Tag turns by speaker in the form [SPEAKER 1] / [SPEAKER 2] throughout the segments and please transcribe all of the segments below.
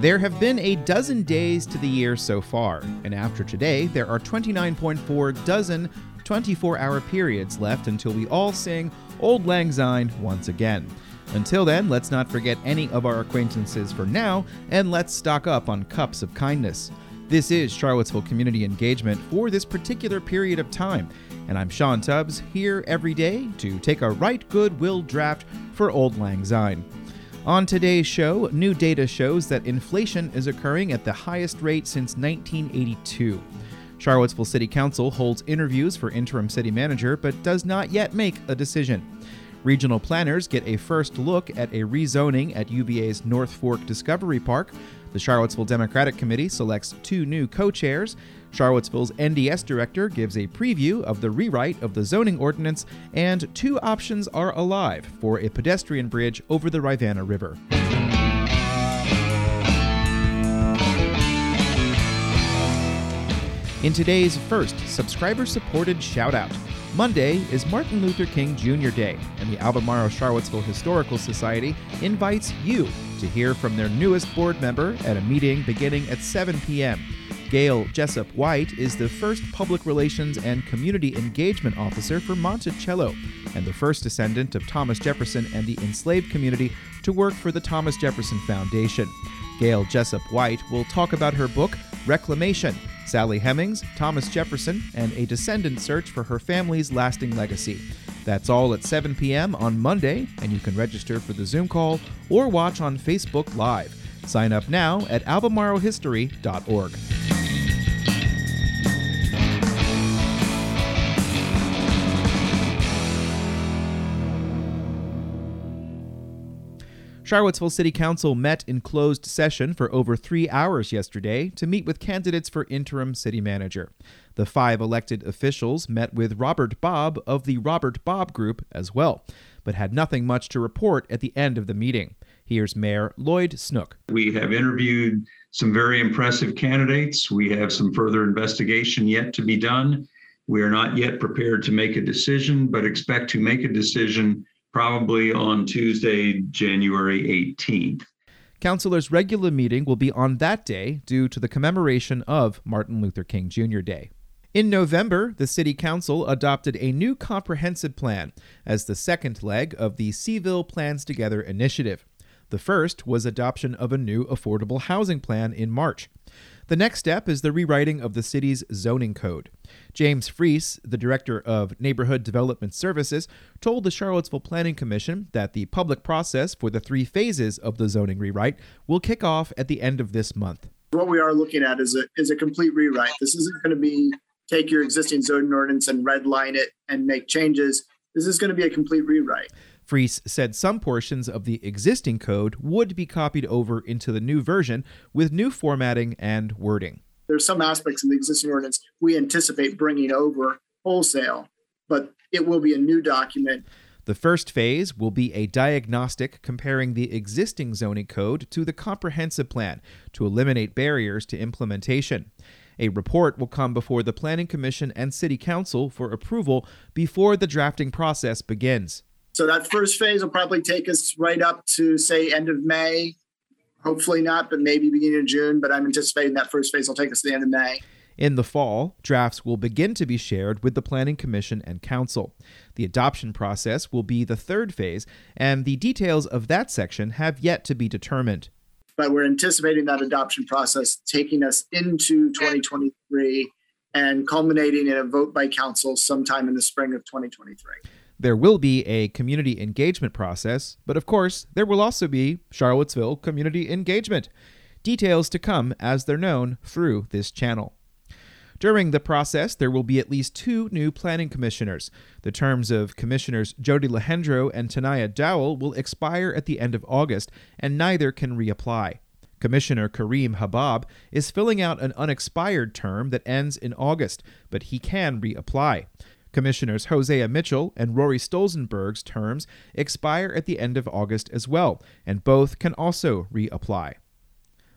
[SPEAKER 1] There have been a dozen days to the year so far, and after today, there are 29.4 dozen 24 hour periods left until we all sing Auld Lang Syne once again. Until then, let's not forget any of our acquaintances for now, and let's stock up on cups of kindness. This is Charlottesville Community Engagement for this particular period of time, and I'm Sean Tubbs, here every day to take a right goodwill draft for Auld Lang Syne. On today's show, new data shows that inflation is occurring at the highest rate since 1982. Charlottesville City Council holds interviews for interim city manager but does not yet make a decision. Regional planners get a first look at a rezoning at UVA's North Fork Discovery Park. The Charlottesville Democratic Committee selects two new co chairs, Charlottesville's NDS director gives a preview of the rewrite of the zoning ordinance, and two options are alive for a pedestrian bridge over the Rivanna River. In today's first subscriber supported shoutout, Monday is Martin Luther King Jr. Day, and the Albemarle Charlottesville Historical Society invites you to hear from their newest board member at a meeting beginning at 7 p.m. Gail Jessup White is the first public relations and community engagement officer for Monticello and the first descendant of Thomas Jefferson and the enslaved community to work for the Thomas Jefferson Foundation. Gail Jessup White will talk about her book, Reclamation Sally Hemings, Thomas Jefferson, and a descendant search for her family's lasting legacy. That's all at 7 p.m. on Monday, and you can register for the Zoom call or watch on Facebook Live. Sign up now at albemarlehistory.org. Charlottesville City Council met in closed session for over three hours yesterday to meet with candidates for interim city manager. The five elected officials met with Robert Bobb of the Robert Bobb Group as well, but had nothing much to report at the end of the meeting. Here's Mayor Lloyd Snook.
[SPEAKER 2] We have interviewed some very impressive candidates. We have some further investigation yet to be done. We are not yet prepared to make a decision, but expect to make a decision probably on Tuesday, January 18th.
[SPEAKER 1] Councilors' regular meeting will be on that day due to the commemoration of Martin Luther King Jr. Day. In November, the City Council adopted a new comprehensive plan as the second leg of the C-ville Plans Together initiative. The first was adoption of a new affordable housing plan in March. The next step is the rewriting of the city's zoning code. James Freas, the director of Neighborhood Development Services, told the Charlottesville Planning Commission that the public process for the three phases of the zoning rewrite will kick off at the end of this month.
[SPEAKER 3] What we are looking at is a is a complete rewrite. This isn't going to be take your existing zoning ordinance and redline it and make changes. This is going to be a complete rewrite.
[SPEAKER 1] Freas said some portions of the existing code would be copied over into the new version with new formatting and wording.
[SPEAKER 3] There's some aspects of the existing ordinance we anticipate bringing over wholesale, but it will be a new document.
[SPEAKER 1] The first phase will be a diagnostic comparing the existing zoning code to the comprehensive plan to eliminate barriers to implementation. A report will come before the Planning Commission and City Council for approval before the drafting process begins.
[SPEAKER 3] So that first phase will probably take us right up to say end of May. Hopefully not, but maybe beginning of June. But I'm anticipating that first phase will take us to the end of May.
[SPEAKER 1] In the fall, drafts will begin to be shared with the Planning Commission and Council. The adoption process will be the third phase, and the details of that section have yet to be determined.
[SPEAKER 3] But we're anticipating that adoption process taking us into 2023 and culminating in a vote by council sometime in the spring of 2023.
[SPEAKER 1] There will be a community engagement process, but of course, there will also be Charlottesville community engagement. Details to come as they're known through this channel. During the process, there will be at least two new planning commissioners. The terms of Commissioners Jody Lahendro and Taneia Dowell will expire at the end of August, and neither can reapply. Commissioner Karim Habbab is filling out an unexpired term that ends in August, but he can reapply. Commissioners Hosea Mitchell and Rory Stolzenberg's terms expire at the end of August as well, and both can also reapply.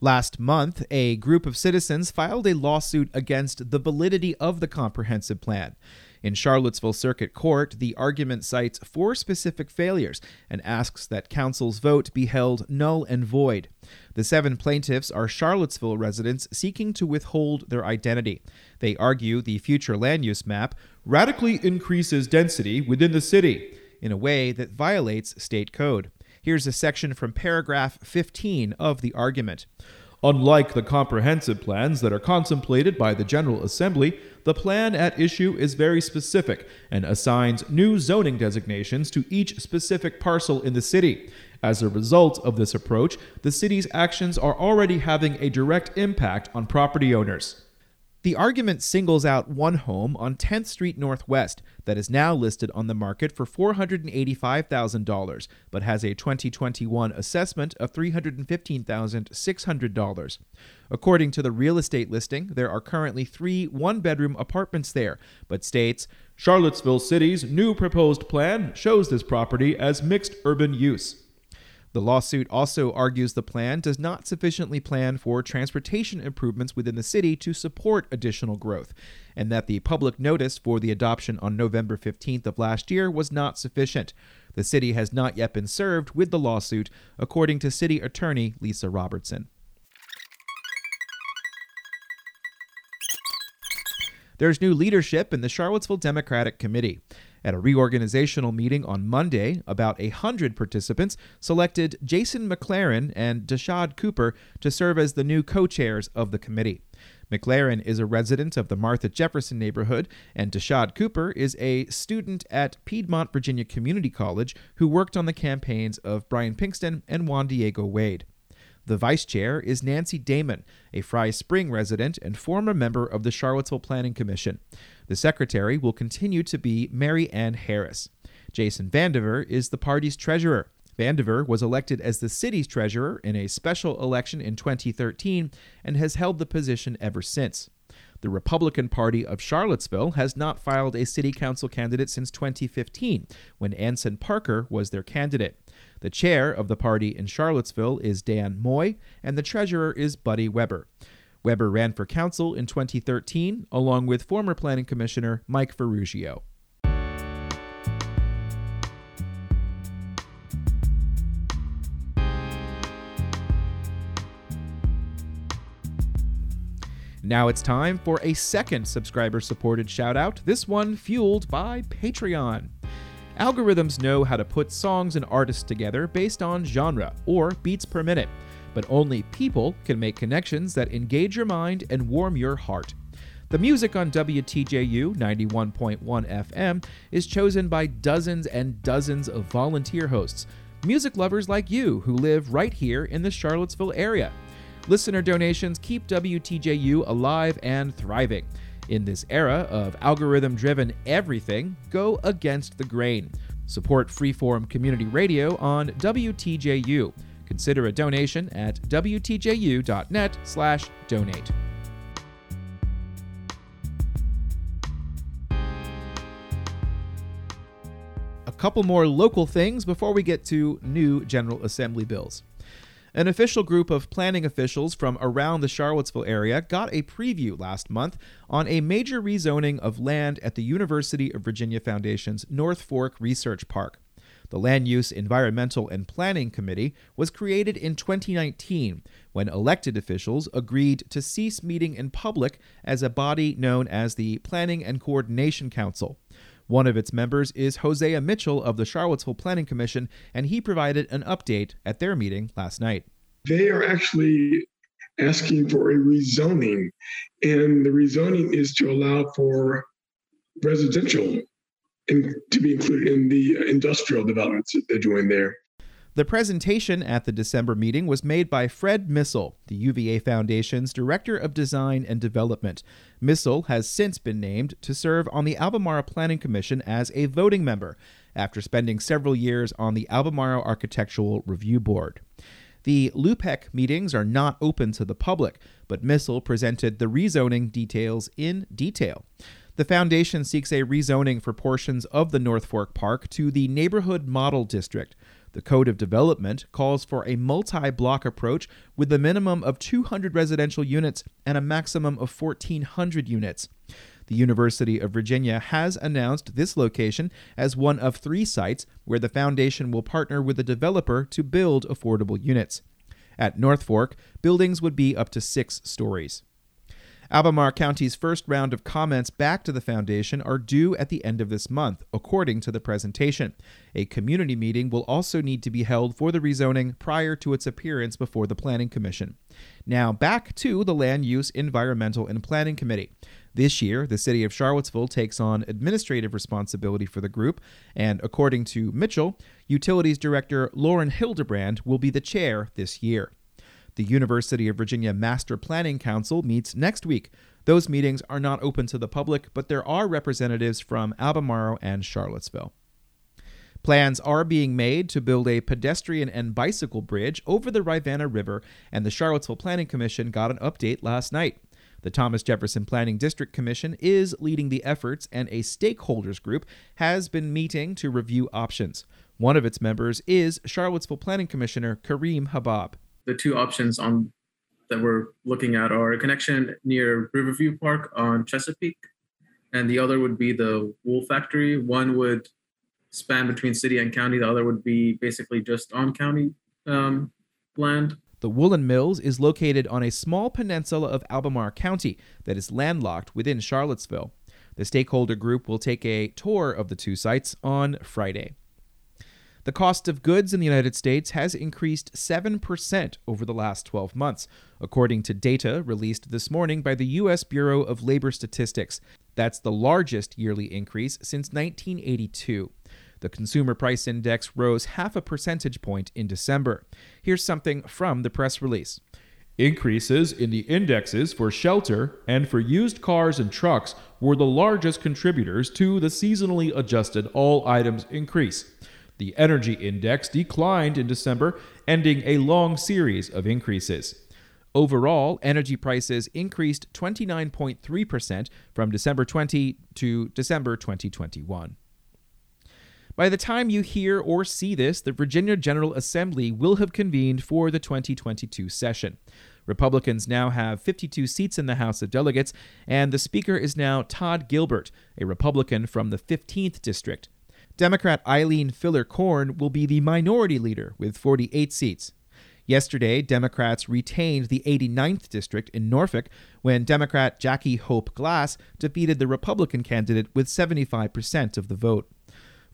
[SPEAKER 1] Last month, a group of citizens filed a lawsuit against the validity of the comprehensive plan. In Charlottesville Circuit Court, the argument cites four specific failures and asks that council's vote be held null and void. The seven plaintiffs are Charlottesville residents seeking to withhold their identity. They argue the future land use map radically increases density within the city in a way that violates state code. Here's a section from paragraph 15 of the argument. Unlike the comprehensive plans that are contemplated by the General Assembly, the plan at issue is very specific and assigns new zoning designations to each specific parcel in the city. As a result of this approach, the city's actions are already having a direct impact on property owners. The argument singles out one home on 10th Street Northwest that is now listed on the market for $485,000 but has a 2021 assessment of $315,600. According to the real estate listing, there are currently three one bedroom apartments there, but states Charlottesville City's new proposed plan shows this property as mixed urban use. The lawsuit also argues the plan does not sufficiently plan for transportation improvements within the city to support additional growth, and that the public notice for the adoption on November 15th of last year was not sufficient. The city has not yet been served with the lawsuit, according to City Attorney Lisa Robertson. There's new leadership in the Charlottesville Democratic Committee. At a reorganizational meeting on Monday, about a hundred participants selected Jason McLaren and Deshad Cooper to serve as the new co chairs of the committee. McLaren is a resident of the Martha Jefferson neighborhood, and Deshad Cooper is a student at Piedmont Virginia Community College who worked on the campaigns of Brian Pinkston and Juan Diego Wade. The vice chair is Nancy Damon, a Fry Spring resident and former member of the Charlottesville Planning Commission. The secretary will continue to be Mary Ann Harris. Jason Vandever is the party's treasurer. Vandever was elected as the city's treasurer in a special election in 2013 and has held the position ever since. The Republican Party of Charlottesville has not filed a city council candidate since 2015, when Anson Parker was their candidate. The chair of the party in Charlottesville is Dan Moy, and the treasurer is Buddy Weber. Weber ran for council in 2013, along with former planning commissioner Mike Farruggio. Now it's time for a second subscriber supported shout out, this one fueled by Patreon. Algorithms know how to put songs and artists together based on genre or beats per minute, but only people can make connections that engage your mind and warm your heart. The music on WTJU 91.1 FM is chosen by dozens and dozens of volunteer hosts, music lovers like you who live right here in the Charlottesville area. Listener donations keep WTJU alive and thriving. In this era of algorithm driven everything, go against the grain. Support freeform community radio on WTJU. Consider a donation at wtju.net/donate. A couple more local things before we get to new General Assembly bills. An official group of planning officials from around the Charlottesville area got a preview last month on a major rezoning of land at the University of Virginia Foundation's North Fork Research Park. The Land Use, Environmental, and Planning Committee was created in 2019 when elected officials agreed to cease meeting in public as a body known as the Planning and Coordination Council. One of its members is Hosea Mitchell of the Charlottesville Planning Commission, and he provided an update at their meeting last night.
[SPEAKER 4] They are actually asking for a rezoning, and the rezoning is to allow for residential in, to be included in the industrial developments that they're doing there.
[SPEAKER 1] The presentation at the December meeting was made by Fred Missel, the UVA Foundation's Director of Design and Development. Missel has since been named to serve on the Albemarle Planning Commission as a voting member, after spending several years on the Albemarle Architectural Review Board. The LUPEC meetings are not open to the public, but Missel presented the rezoning details in detail. The foundation seeks a rezoning for portions of the North Fork Park to the Neighborhood Model District, the Code of Development calls for a multi block approach with a minimum of 200 residential units and a maximum of 1,400 units.
[SPEAKER 5] The University of Virginia has announced this location as one of three sites where the foundation will partner with a developer to build affordable units. At North Fork, buildings would be up to six stories. Albemarle County's first round of comments back to the foundation are due at the end of this month, according to the presentation. A community meeting will also need to be held for the rezoning prior to its appearance before the Planning Commission. Now, back to the Land Use, Environmental, and Planning Committee. This year, the city of Charlottesville takes on administrative responsibility for the group, and according to Mitchell, Utilities Director Lauren Hildebrand will be the chair this year. The University of Virginia Master Planning Council meets next week. Those meetings are not open to the public, but there are representatives from Albemarle and Charlottesville. Plans are being made to build a pedestrian and bicycle bridge over the Rivanna River, and the Charlottesville Planning Commission got an update last night. The Thomas Jefferson Planning District Commission is leading the efforts, and a stakeholders group has been meeting to review options. One of its members is Charlottesville Planning Commissioner Karim Habbab
[SPEAKER 6] the two options on that we're looking at are a connection near Riverview Park on Chesapeake, and the other would be the wool factory. One would span between city and county. The other would be basically just on county um, land.
[SPEAKER 5] The Woolen Mills is located on a small peninsula of Albemarle County that is landlocked within Charlottesville. The stakeholder group will take a tour of the two sites on Friday. The cost of goods in the United States has increased 7% over the last 12 months, according to data released this morning by the U.S. Bureau of Labor Statistics. That's the largest yearly increase since 1982. The Consumer Price Index rose half a percentage point in December. Here's something from the press release.
[SPEAKER 1] Increases in the indexes for shelter and for used cars and trucks were the largest contributors to the seasonally adjusted all items increase. The energy index declined in December, ending a long series of increases. Overall, energy prices increased 29.3% from December 20 to December 2021. By the time you hear or see this, the Virginia General Assembly will have convened for the 2022 session. Republicans now have 52 seats in the House of Delegates, and the Speaker is now Todd Gilbert, a Republican from the 15th District. Democrat Eileen Filler Corn will be the minority leader with 48 seats. Yesterday, Democrats retained the 89th district in Norfolk when Democrat Jackie Hope Glass defeated the Republican candidate with 75% of the vote.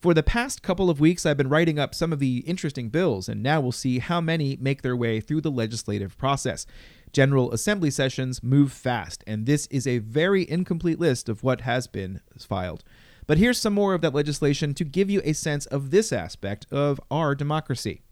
[SPEAKER 1] For the past couple of weeks, I've been writing up some of the interesting bills, and now we'll see how many make their way through the legislative process. General Assembly sessions move fast, and this is a very incomplete list of what has been filed. But here's some more of that legislation to give you a sense of this aspect of our democracy.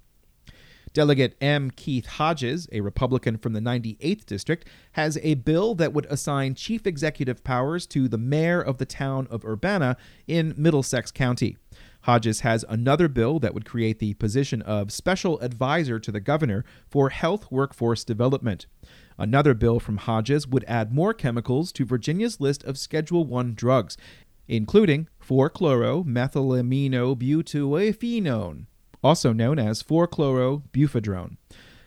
[SPEAKER 1] Delegate M. Keith Hodges, a Republican from the 98th District, has a bill that would assign chief executive powers to the mayor of the town of Urbana in Middlesex County. Hodges has another bill that would create the position of special advisor to the governor for health workforce development. Another bill from Hodges would add more chemicals to Virginia's list of Schedule 1 drugs, including 4-chloro-methylaminobutyrophenone, also known as 4-chloro-buphedrone.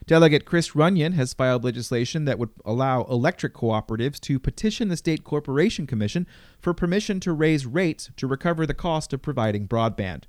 [SPEAKER 1] Delegate Chris Runion has filed legislation that would allow electric cooperatives to petition the State Corporation Commission for permission to raise rates to recover the cost of providing broadband.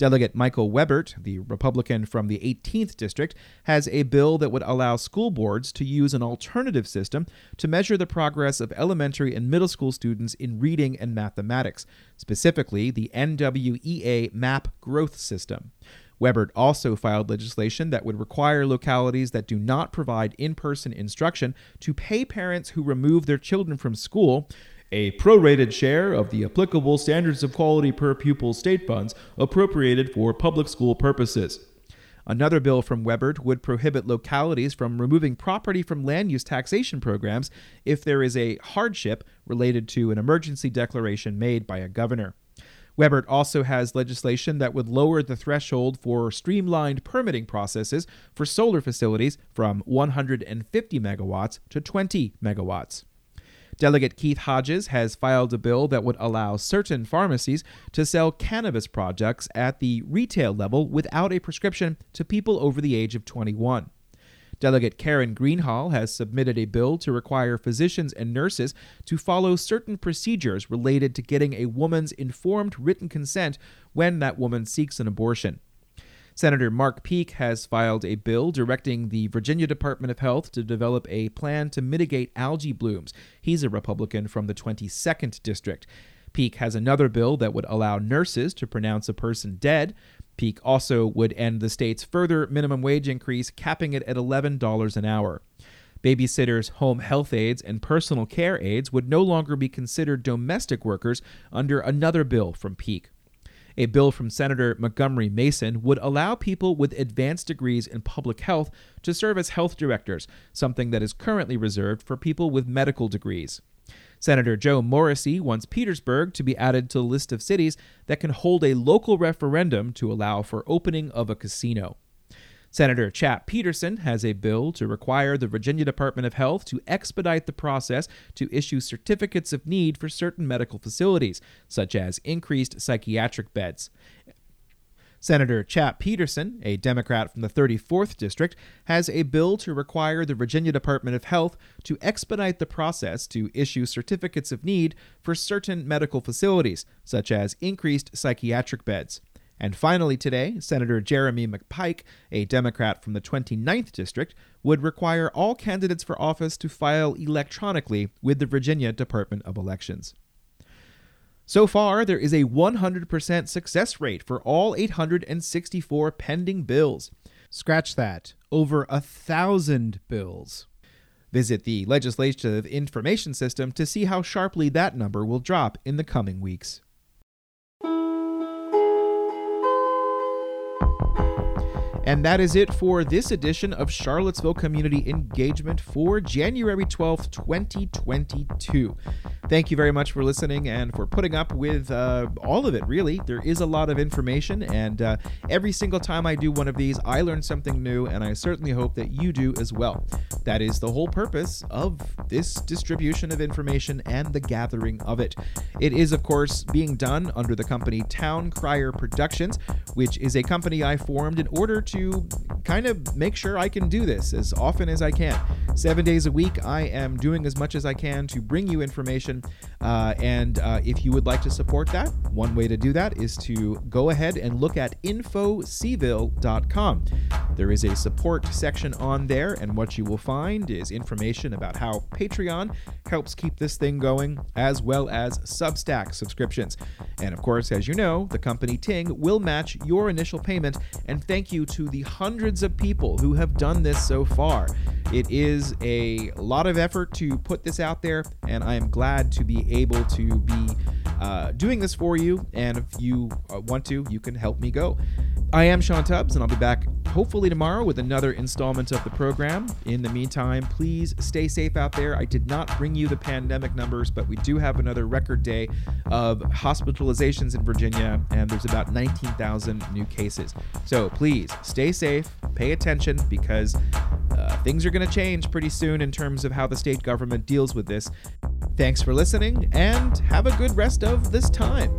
[SPEAKER 1] Delegate Michael Webert, the Republican from the 18th District, has a bill that would allow school boards to use an alternative system to measure the progress of elementary and middle school students in reading and mathematics, specifically the NWEA MAP growth system. Webert also filed legislation that would require localities that do not provide in person instruction to pay parents who remove their children from school a prorated share of the applicable standards of quality per pupil state funds appropriated for public school purposes. Another bill from Webert would prohibit localities from removing property from land use taxation programs if there is a hardship related to an emergency declaration made by a governor. Webert also has legislation that would lower the threshold for streamlined permitting processes for solar facilities from 150 megawatts to 20 megawatts. Delegate Keith Hodges has filed a bill that would allow certain pharmacies to sell cannabis products at the retail level without a prescription to people over the age of 21. Delegate Karen Greenhalgh has submitted a bill to require physicians and nurses to follow certain procedures related to getting a woman's informed written consent when that woman seeks an abortion. Senator Mark Peake has filed a bill directing the Virginia Department of Health to develop a plan to mitigate algae blooms. He's a Republican from the 22nd District. Peake has another bill that would allow nurses to pronounce a person dead. Peake also would end the state's further minimum wage increase, capping it at $11 an hour. Babysitters, home health aides, and personal care aides would no longer be considered domestic workers under another bill from Peake. A bill from Senator Montgomery Mason would allow people with advanced degrees in public health to serve as health directors, something that is currently reserved for people with medical degrees. Senator Joe Morrissey wants Petersburg to be added to the list of cities that can hold a local referendum to allow for opening of a casino. Senator Chap Petersen has a bill to require the Virginia Department of Health to expedite the process to issue certificates of need for certain medical facilities, such as increased psychiatric beds. Senator Chap Petersen, a Democrat from the 34th District, has a bill to require the Virginia Department of Health to expedite the process to issue certificates of need for certain medical facilities, such as increased psychiatric beds. And finally, today, Senator Jeremy McPike, a Democrat from the 29th District, would require all candidates for office to file electronically with the Virginia Department of Elections. So far, there is a 100% success rate for all 864 pending bills. Scratch that, over a thousand bills. Visit the Legislative Information System to see how sharply that number will drop in the coming weeks. And that is it for this edition of Charlottesville Community Engagement for January 12th, 2022. Thank you very much for listening and for putting up with uh, all of it, really. There is a lot of information, and uh, every single time I do one of these, I learn something new, and I certainly hope that you do as well. That is the whole purpose of this distribution of information and the gathering of it. It is, of course, being done under the company Town Crier Productions, which is a company I formed in order to kind of make sure I can do this as often as I can. Seven days a week, I am doing as much as I can to bring you information. Uh, and uh, if you would like to support that, one way to do that is to go ahead and look at infocville.com. There is a support section on there, and what you will find is information about how Patreon helps keep this thing going, as well as Substack subscriptions. And of course, as you know, the company Ting will match your initial payment, and thank you to the hundreds of people who have done this so far. It is a lot of effort to put this out there, and I am glad to be able to be uh, doing this for you. And if you uh, want to, you can help me go. I am Sean Tubbs, and I'll be back hopefully tomorrow with another installment of the program. In the meantime, please stay safe out there. I did not bring you the pandemic numbers, but we do have another record day of hospitalizations in Virginia, and there's about 19,000 new cases. So please stay safe, pay attention, because uh, things are going to change pretty soon in terms of how the state government deals with this. Thanks for listening, and have a good rest of this time.